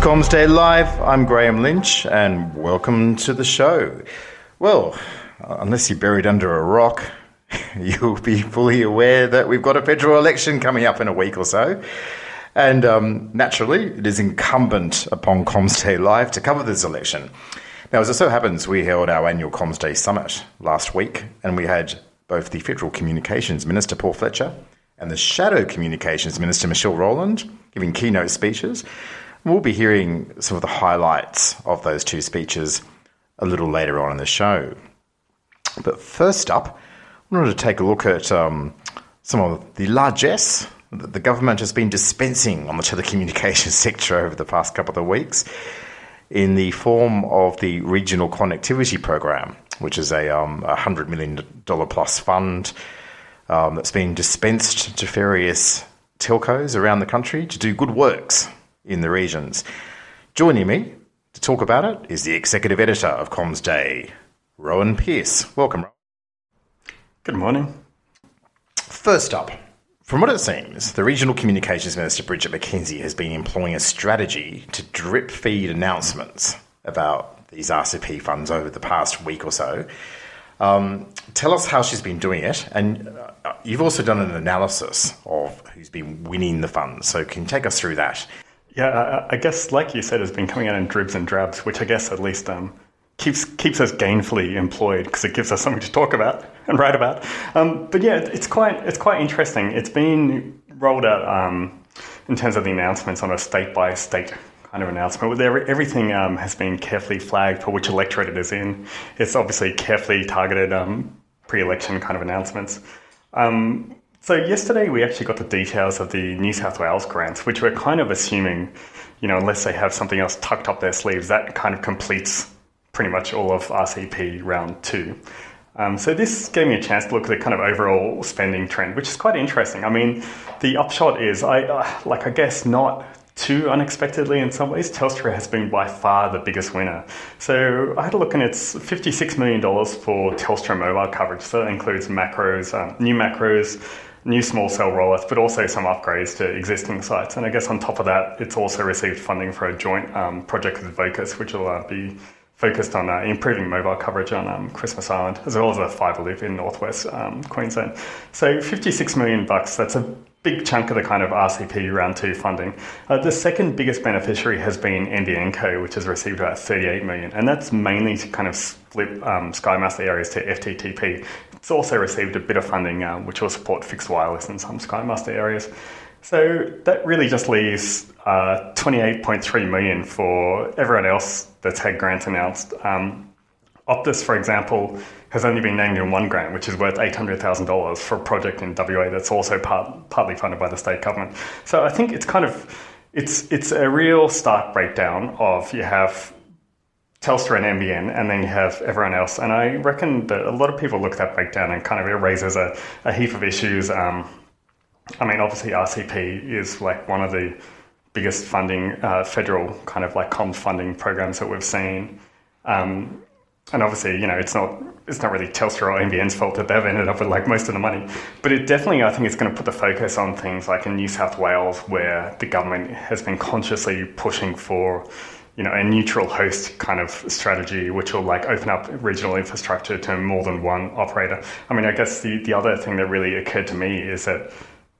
Comms Day Live. I'm Graham Lynch, and welcome to the show. Well, unless you're buried under a rock, you'll be fully aware that we've got a federal election coming up in a week or so. And um, naturally, it is incumbent upon Comms Day Live to cover this election. Now, as it so happens, we held our annual Comms Day Summit last week, and we had both the Federal Communications Minister Paul Fletcher and the Shadow Communications Minister Michelle Rowland giving keynote speeches. We'll be hearing some of the highlights of those two speeches a little later on in the show. But first up, I wanted to take a look at um, some of the largesse that the government has been dispensing on the telecommunications sector over the past couple of weeks in the form of the Regional Connectivity Program, which is a um, $100 million plus fund um, that's been dispensed to various telcos around the country to do good works in the regions. Joining me to talk about it is the executive editor of Comms Day, Rowan Pearce. Welcome, Rowan. Good morning. First up, from what it seems, the Regional Communications Minister Bridget McKenzie has been employing a strategy to drip feed announcements about these RCP funds over the past week or so. Um, tell us how she's been doing it, and uh, you've also done an analysis of who's been winning the funds. So, can you take us through that? Yeah, I, guess, like you said, it's been coming out in dribs and drabs, which I guess at least um, keeps keeps us gainfully employed because it gives us something to talk about and write about. Um, but yeah, it's quite it's quite interesting. It's been rolled out um, in terms of the announcements on a state by state kind of announcement. Everything um, has been carefully flagged for which electorate it is in. It's obviously carefully targeted um, pre-election kind of announcements. Um, so yesterday we actually got the details of the New South Wales grants, which we're kind of assuming, you know, unless they have something else tucked up their sleeves, that kind of completes pretty much all of RCP round two. Um, so this gave me a chance to look at the kind of overall spending trend, which is quite interesting. I mean, the upshot is, I uh, like, I guess not too unexpectedly in some ways, Telstra has been by far the biggest winner. So I had a look and it's $56 million for Telstra mobile coverage. So that includes macros, um, new macros, new small cell rollouts, but also some upgrades to existing sites. And I guess on top of that, it's also received funding for a joint um, project with Vocus, which will uh, be focused on uh, improving mobile coverage on um, Christmas Island, as well as a fibre loop in northwest um, Queensland. So 56 million bucks, that's a big chunk of the kind of RCP round two funding. Uh, the second biggest beneficiary has been NBN Co, which has received about 38 million, and that's mainly to kind of split um, Sky Muster areas to FTTP. It's also received a bit of funding uh, which will support fixed wireless in some Sky Muster areas. So that really just leaves uh, 28.3 million for everyone else that's had grants announced. Um, Optus, for example, has only been named in one grant, which is worth $800,000 for a project in WA that's also part, partly funded by the state government. So I think it's kind of it's it's a real stark breakdown of you have Telstra and NBN, and then you have everyone else. And I reckon that a lot of people look at that breakdown and kind of it raises a, a heap of issues. Um, I mean, obviously RCP is like one of the biggest funding uh, federal kind of like comms funding programs that we've seen. Um, and obviously, you know, it's not it's not really Telstra or NBN's fault that they've ended up with like most of the money, but it definitely I think it's going to put the focus on things like in New South Wales, where the government has been consciously pushing for, you know, a neutral host kind of strategy, which will like open up regional infrastructure to more than one operator. I mean, I guess the the other thing that really occurred to me is that.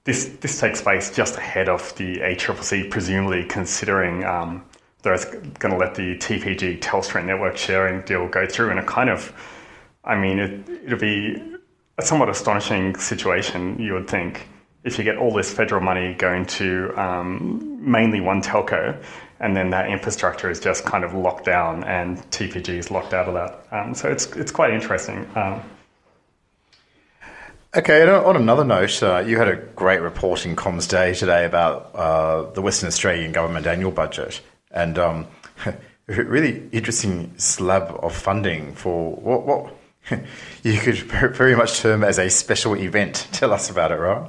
This, this takes place just ahead of the ACCC presumably considering um, they're going to let the TPG Telstra network sharing deal go through. And it kind of, I mean, it, it'll be a somewhat astonishing situation, you would think, if you get all this federal money going to um, mainly one telco, and then that infrastructure is just kind of locked down, and TPG is locked out of that. Um, so it's it's quite interesting. Um, Okay, on another note, uh, you had a great report in Comms Day today about uh, the Western Australian government annual budget and um, really interesting slab of funding for what, what you could very much term as a special event. Tell us about it, right?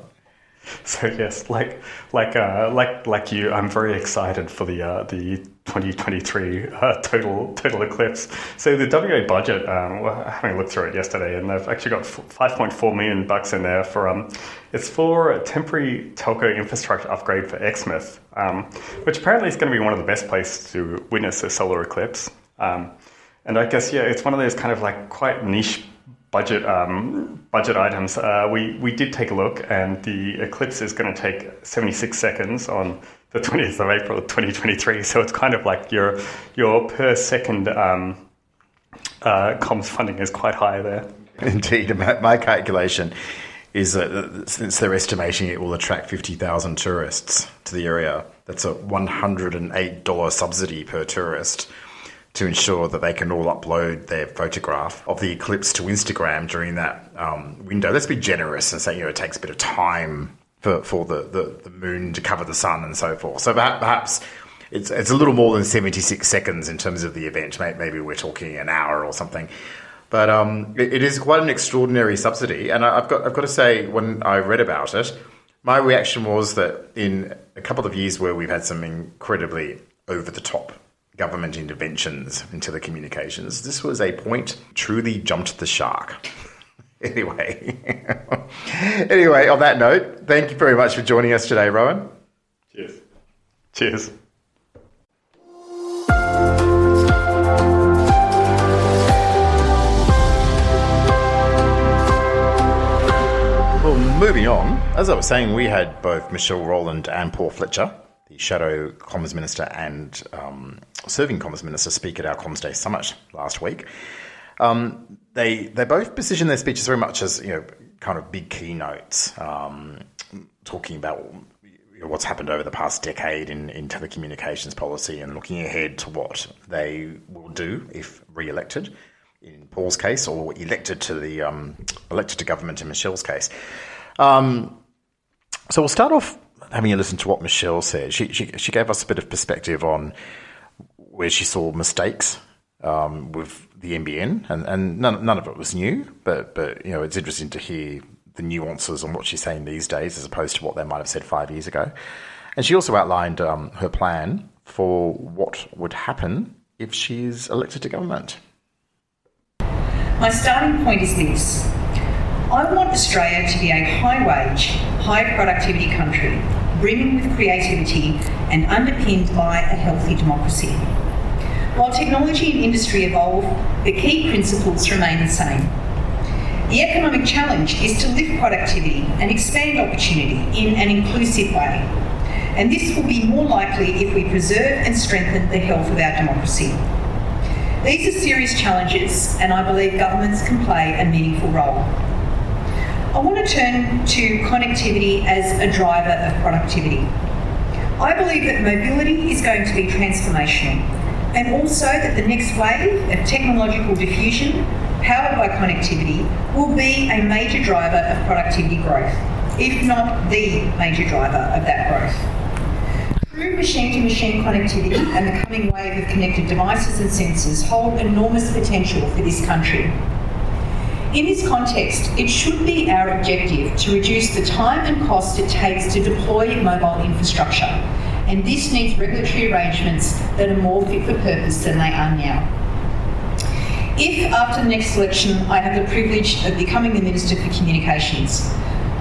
So yes, like like uh, like like you, I'm very excited for the uh, the 2023 uh, total total eclipse. So the WA budget, um, well, having looked through it yesterday, and they've actually got 5.4 million bucks in there for um, it's for a temporary telco infrastructure upgrade for Exmouth, um, which apparently is going to be one of the best places to witness a solar eclipse. Um, and I guess yeah, it's one of those kind of like quite niche budget um, budget items. Uh, we we did take a look, and the eclipse is going to take 76 seconds on the 20th of April 2023. So it's kind of like your your per second um, uh, comms funding is quite high there. Indeed, my calculation is that since they're estimating it will attract 50,000 tourists to the area, that's a $108 subsidy per tourist to ensure that they can all upload their photograph of the eclipse to Instagram during that um, window. Let's be generous and say, you know, it takes a bit of time for, for the, the, the moon to cover the sun and so forth. So perhaps it's, it's a little more than 76 seconds in terms of the event. Maybe we're talking an hour or something. But um, it, it is quite an extraordinary subsidy. And I, I've got, I've got to say, when I read about it, my reaction was that in a couple of years where we've had some incredibly over the top government interventions into the communications, this was a point truly jumped the shark. anyway, anyway, on that note, thank you very much for joining us today, Rowan. Cheers. Cheers. Well, moving on, as I was saying, we had both Michelle Rowland and Paul Fletcher the Shadow Commerce Minister and um, Serving Commerce Minister speak at our Comms Day Summit last week. Um, they they both position their speeches very much as you know kind of big keynotes, um, talking about what's happened over the past decade in, in telecommunications policy and looking ahead to what they will do if re-elected. In Paul's case, or elected to the um, elected to government in Michelle's case. Um, so we'll start off having a listen to what Michelle said, she, she, she gave us a bit of perspective on where she saw mistakes um, with the NBN, and, and none, none of it was new, but, but you know it's interesting to hear the nuances on what she's saying these days as opposed to what they might have said five years ago. And she also outlined um, her plan for what would happen if she is elected to government. My starting point is this I want Australia to be a high wage, high productivity country brimming with creativity and underpinned by a healthy democracy. While technology and industry evolve, the key principles remain the same. The economic challenge is to lift productivity and expand opportunity in an inclusive way. And this will be more likely if we preserve and strengthen the health of our democracy. These are serious challenges, and I believe governments can play a meaningful role. I want to turn to connectivity as a driver of productivity. I believe that mobility is going to be transformational and also that the next wave of technological diffusion powered by connectivity will be a major driver of productivity growth, if not the major driver of that growth. True machine to machine connectivity and the coming wave of connected devices and sensors hold enormous potential for this country. In this context, it should be our objective to reduce the time and cost it takes to deploy mobile infrastructure, and this needs regulatory arrangements that are more fit for purpose than they are now. If after the next election I have the privilege of becoming the Minister for Communications,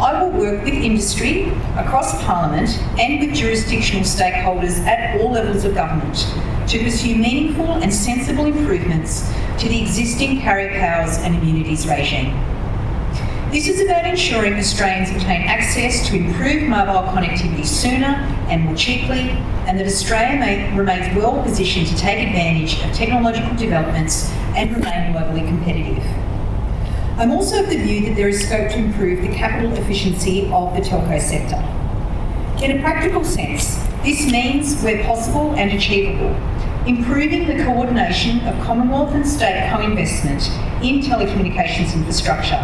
I will work with industry, across Parliament, and with jurisdictional stakeholders at all levels of government to pursue meaningful and sensible improvements to the existing carrier powers and immunities regime. This is about ensuring Australians obtain access to improved mobile connectivity sooner and more cheaply, and that Australia may, remains well positioned to take advantage of technological developments and remain globally competitive. I'm also of the view that there is scope to improve the capital efficiency of the telco sector. In a practical sense, this means, where possible and achievable, improving the coordination of Commonwealth and state co-investment in telecommunications infrastructure,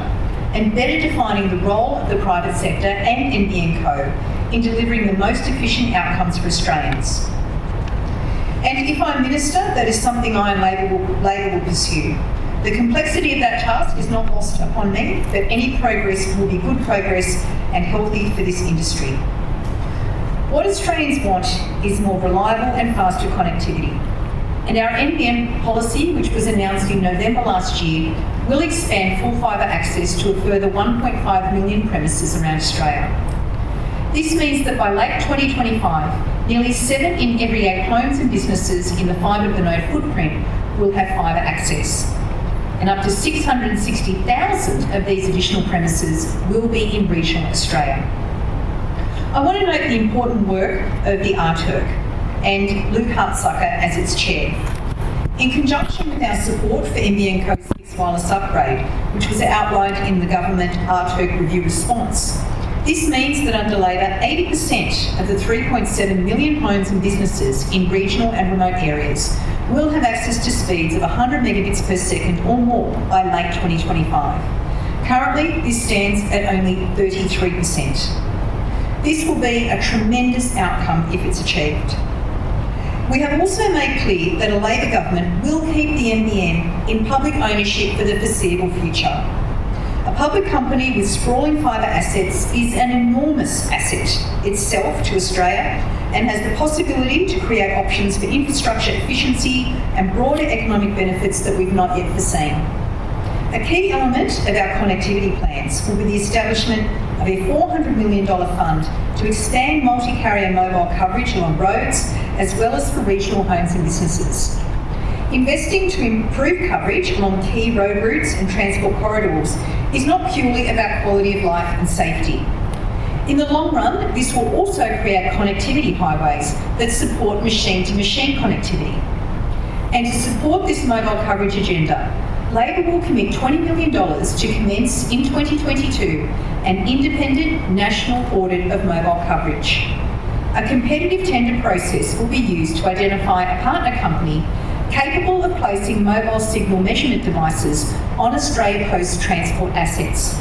and better defining the role of the private sector and NBN Co in delivering the most efficient outcomes for Australians. And if I'm Minister, that is something I and Labor will, Labor will pursue. The complexity of that task is not lost upon me, but any progress will be good progress and healthy for this industry. What Australians want is more reliable and faster connectivity. And our NBN policy, which was announced in November last year, will expand full fibre access to a further 1.5 million premises around Australia. This means that by late 2025, nearly seven in every eight homes and businesses in the fibre to the node footprint will have fibre access. And up to 660,000 of these additional premises will be in regional Australia. I want to note the important work of the RTIRC and Luke Hartsuyker as its chair. In conjunction with our support for Co's fixed wireless upgrade, which was outlined in the government RTIRC review response, this means that under Labor, 80% of the 3.7 million homes and businesses in regional and remote areas will have access to speeds of 100 megabits per second or more by late 2025. Currently, this stands at only 33%. This will be a tremendous outcome if it's achieved. We have also made clear that a Labor government will keep the NBN in public ownership for the foreseeable future. A public company with sprawling fibre assets is an enormous asset itself to Australia and has the possibility to create options for infrastructure efficiency and broader economic benefits that we've not yet foreseen. A key element of our connectivity plans will be the establishment of a $400 million fund to expand multi-carrier mobile coverage along roads as well as for regional homes and businesses. Investing to improve coverage along key road routes and transport corridors is not purely about quality of life and safety. In the long run, this will also create connectivity highways that support machine to machine connectivity. And to support this mobile coverage agenda, Labor will commit $20 million to commence in 2022 an independent national audit of mobile coverage. A competitive tender process will be used to identify a partner company capable of placing mobile signal measurement devices on Australia Post transport assets.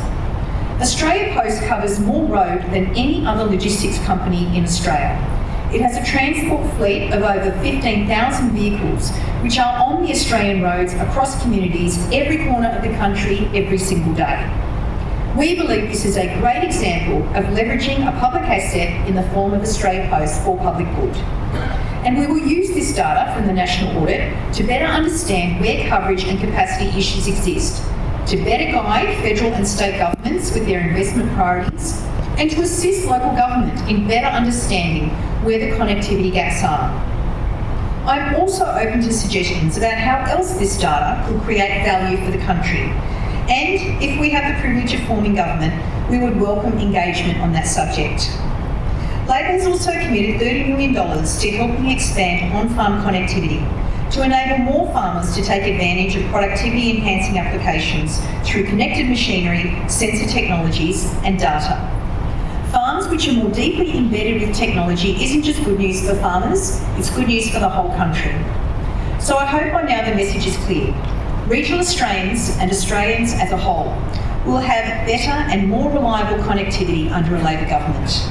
Australia Post covers more road than any other logistics company in Australia. It has a transport fleet of over 15,000 vehicles, which are on the Australian roads across communities every corner of the country every single day. We believe this is a great example of leveraging a public asset in the form of Australia Post for public good. And we will use this data from the national audit to better understand where coverage and capacity issues exist, to better guide federal and state governments with their investment priorities, and to assist local government in better understanding where the connectivity gaps are. I'm also open to suggestions about how else this data could create value for the country. And if we have the privilege of forming government, we would welcome engagement on that subject. Labor has also committed $30 million to helping expand on-farm connectivity to enable more farmers to take advantage of productivity enhancing applications through connected machinery, sensor technologies and data. Farms which are more deeply embedded with technology isn't just good news for farmers, it's good news for the whole country. So I hope by now the message is clear. Regional Australians and Australians as a whole will have better and more reliable connectivity under a Labor government.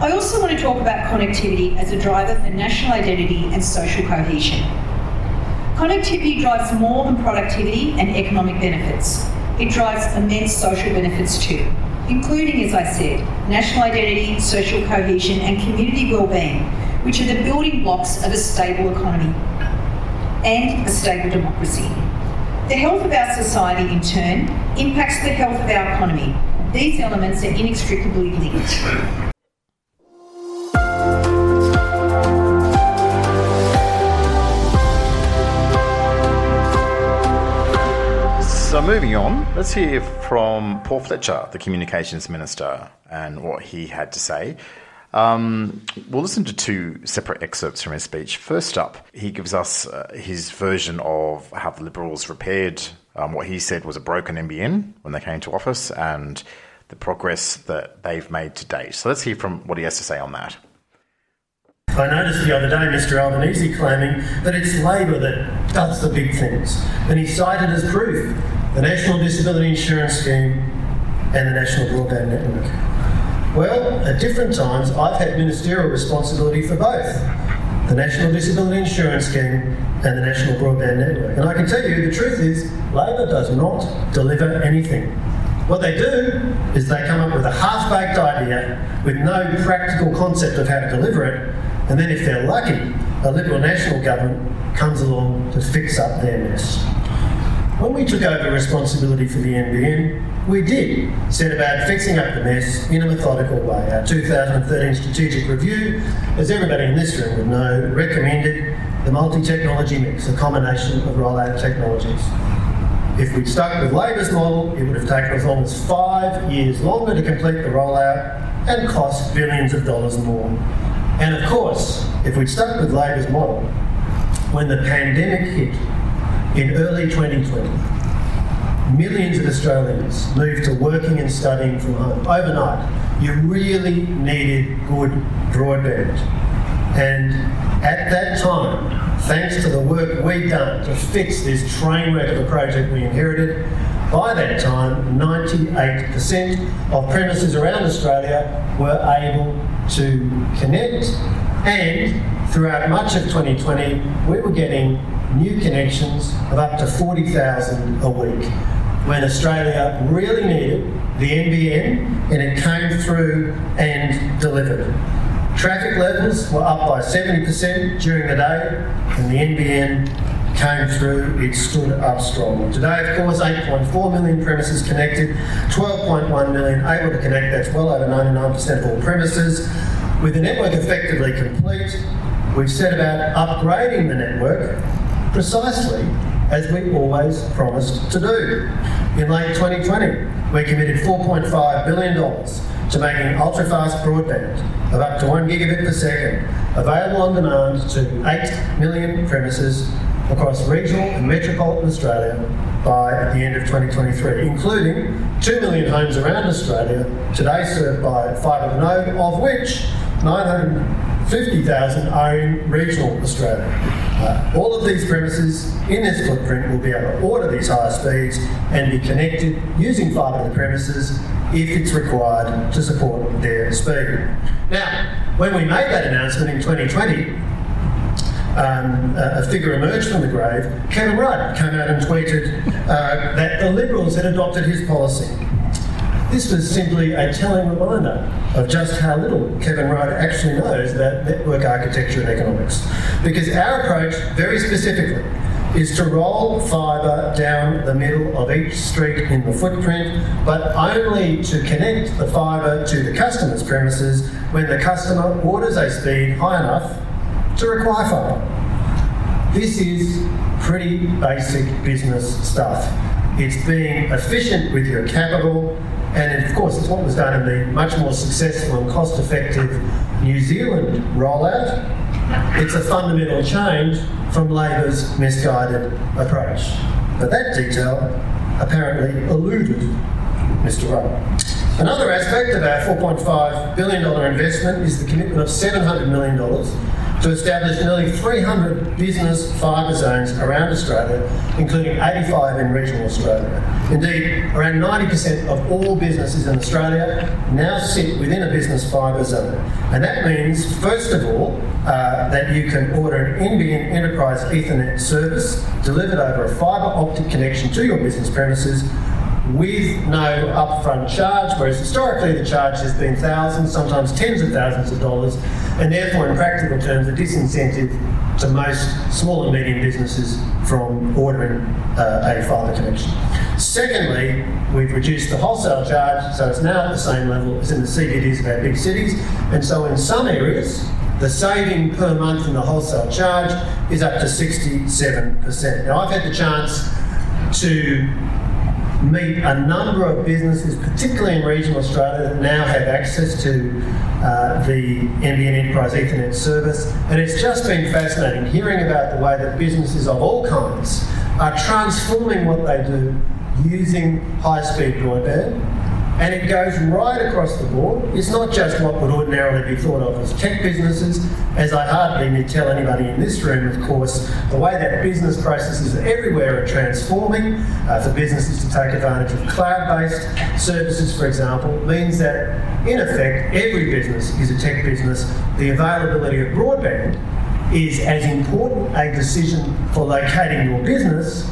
I also want to talk about connectivity as a driver for national identity and social cohesion. Connectivity drives more than productivity and economic benefits. It drives immense social benefits too, including, as I said, national identity, social cohesion, and community well-being, which are the building blocks of a stable economy and a stable democracy. The health of our society, in turn, impacts the health of our economy. These elements are inextricably linked. Moving on, let's hear from Paul Fletcher, the Communications Minister, and what he had to say. Um, we'll listen to two separate excerpts from his speech. First up, he gives us uh, his version of how the Liberals repaired um, what he said was a broken NBN when they came to office and the progress that they've made to date. So let's hear from what he has to say on that. I noticed the other day Mr Albanese claiming that it's Labor that does the big things. And he cited as proof the National Disability Insurance Scheme and the National Broadband Network. Well, at different times, I've had ministerial responsibility for both the National Disability Insurance Scheme and the National Broadband Network. And I can tell you the truth is, Labor does not deliver anything. What they do is they come up with a half baked idea with no practical concept of how to deliver it, and then if they're lucky, a Liberal national government comes along to fix up their mess. When we took over responsibility for the NBN, we did set about fixing up the mess in a methodical way. Our 2013 strategic review, as everybody in this room would know, recommended the multi-technology mix, a combination of rollout technologies. If we'd stuck with Labor's model, it would have taken as long as five years longer to complete the rollout and cost billions of dollars more. And of course, if we'd stuck with Labor's model, when the pandemic hit in early 2020, millions of Australians moved to working and studying from home overnight. You really needed good broadband. And at that time, thanks to the work we'd done to fix this train wreck of a project we inherited, by that time, 98% of premises around Australia were able to connect, and throughout much of 2020, we were getting new connections of up to 40,000 a week when Australia really needed the NBN and it came through and delivered. Traffic levels were up by 70% during the day and the NBN came through, it stood up strong. Today, of course, 8.4 million premises connected, 12.1 million able to connect, that's well over 99% of all premises. With the network effectively complete, we've set about upgrading the network precisely as we always promised to do. In late 2020, we committed $4.5 billion to making ultra-fast broadband of up to 1 gigabit per second available on demand to 8 million premises across regional and metropolitan Australia by the end of 2023, including 2 million homes around Australia today served by fibre node, of which 950,000 are in regional Australia. Uh, all of these premises in this footprint will be able to order these higher speeds and be connected using fibre to the premises if it's required to support their speed. Now, when we made that announcement in 2020, um, a, figure emerged from the grave. Kevin Rudd came out and tweeted uh, that the Liberals had adopted his policy. This was simply a telling reminder of just how little Kevin Rudd actually knows about network architecture and economics. Because our approach, very specifically, is to roll fibre down the middle of each street in the footprint, but only to connect the fibre to the customer's premises when the customer orders a speed high enough to require fibre. This is pretty basic business stuff. It's being efficient with your capital, and of course, it's what was done in the much more successful and cost effective New Zealand rollout. It's a fundamental change from Labor's misguided approach. But that detail apparently eluded Mr. Rudd. Another aspect of our $4.5 billion investment is the commitment of $700 million to establish nearly 300 business fibre zones around Australia, including 85 in regional Australia. Indeed, around 90% of all businesses in Australia now sit within a business fibre zone. And that means, first of all, uh, that you can order an NBN Enterprise Ethernet service delivered over a fibre optic connection to your business premises with no upfront charge, whereas historically the charge has been thousands, sometimes tens of thousands of dollars, and therefore, in practical terms, a disincentive to most small and medium businesses from ordering uh, a fibre connection. Secondly, we've reduced the wholesale charge, so it's now at the same level as in the CBDs of our big cities, and so in some areas, the saving per month in the wholesale charge is up to 67%. Now, I've had the chance to meet a number of businesses, particularly in regional Australia, that now have access to uh, the NBN Enterprise Ethernet service. And it's just been fascinating hearing about the way that businesses of all kinds are transforming what they do using high speed broadband and it goes right across the board. It's not just what would ordinarily be thought of as tech businesses, as I hardly need tell anybody in this room, of course, the way that business processes everywhere are transforming uh, for businesses to take advantage of cloud-based services, for example, means that, in effect, every business is a tech business. The availability of broadband is as important a decision for locating your business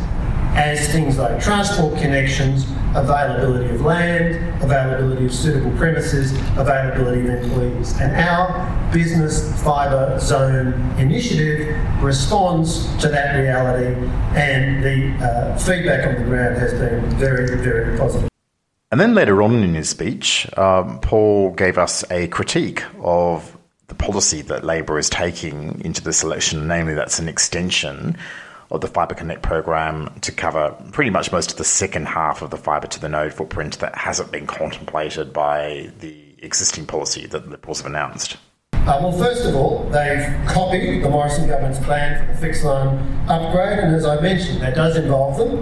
as things like transport connections, availability of land, availability of suitable premises, availability of employees. And our business fibre zone initiative responds to that reality, and the uh, feedback on the ground has been very, very positive. And then later on in his speech, um, Paul gave us a critique of the policy that Labor is taking into this election, namely that's an extension of the Fibre Connect program to cover pretty much most of the second half of the fibre to the node footprint that hasn't been contemplated by the existing policy that the Liberals have announced. Uh, well, first of all, they've copied the Morrison government's plan for the fixed line upgrade, and as I mentioned, that does involve them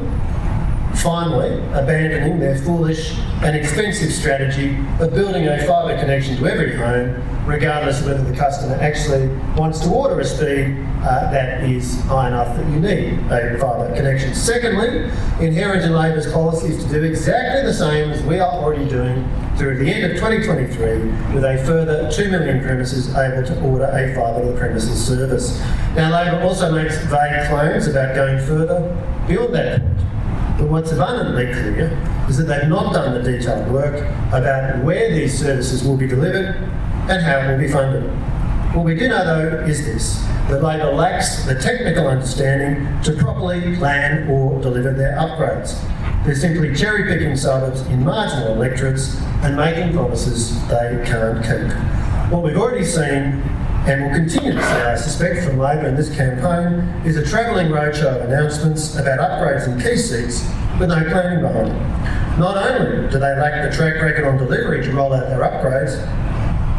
finally abandoning their foolish and expensive strategy of building a fibre connection to every home, regardless of whether the customer actually wants to order a speed uh, that is high enough that you need a fibre connection. Secondly, inherent in Labor's to do exactly the same as we are already doing through the end of 2023 with a further 2 million premises able to order a fibre to the premises service. Now, Labor also makes vague claims about going further beyond that point. But what's abundantly clear is that they've not done the detailed work about where these services will be delivered and how it will be funded. What we do know though is this that Labor lacks the technical understanding to properly plan or deliver their upgrades. They're simply cherry picking suburbs in marginal electorates and making promises they can't keep. What we've already seen and will continue to see, I suspect, from Labor in this campaign, is a travelling roadshow of announcements about upgrades in key seats with no planning behind it. Not only do they lack the track record on delivery to roll out their upgrades,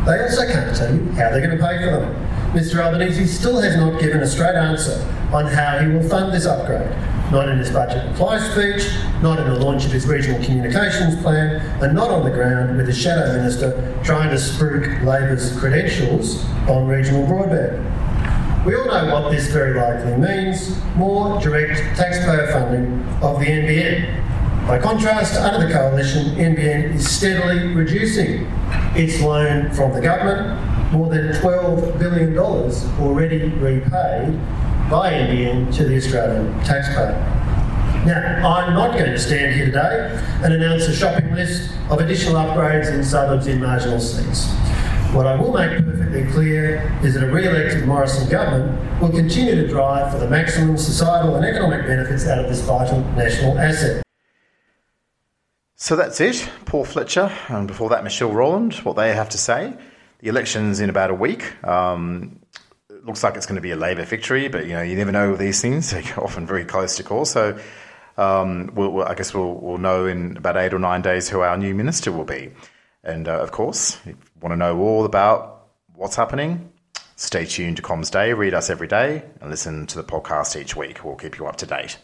they also can't tell you how they're going to pay for them. Mr Albanese still has not given a straight answer on how he will fund this upgrade not in his budget reply speech, not in the launch of his regional communications plan, and not on the ground with the shadow minister trying to spruik Labor's credentials on regional broadband. We all know what this very likely means more direct taxpayer funding of the NBN. By contrast, under the coalition, NBN is steadily reducing its loan from the government, more than $12 billion already repaid by NBN to the Australian taxpayer. Now, I'm not going to stand here today and announce a shopping list of additional upgrades in suburbs in marginal seats. What I will make perfectly clear is that a re-elected Morrison government will continue to drive for the maximum societal and economic benefits out of this vital national asset. So that's it. Paul Fletcher, and before that, Michelle Rowland, what they have to say. The election's in about a week. Um, looks like it's going to be a Labor victory, but you know you never know these things. They're often very close to call. So um, we'll, we'll, I guess we'll, we'll, know in about eight or nine days who our new minister will be. And uh, of course, if you want to know all about what's happening, stay tuned to Comms Day. Read us every day and listen to the podcast each week. We'll keep you up to date.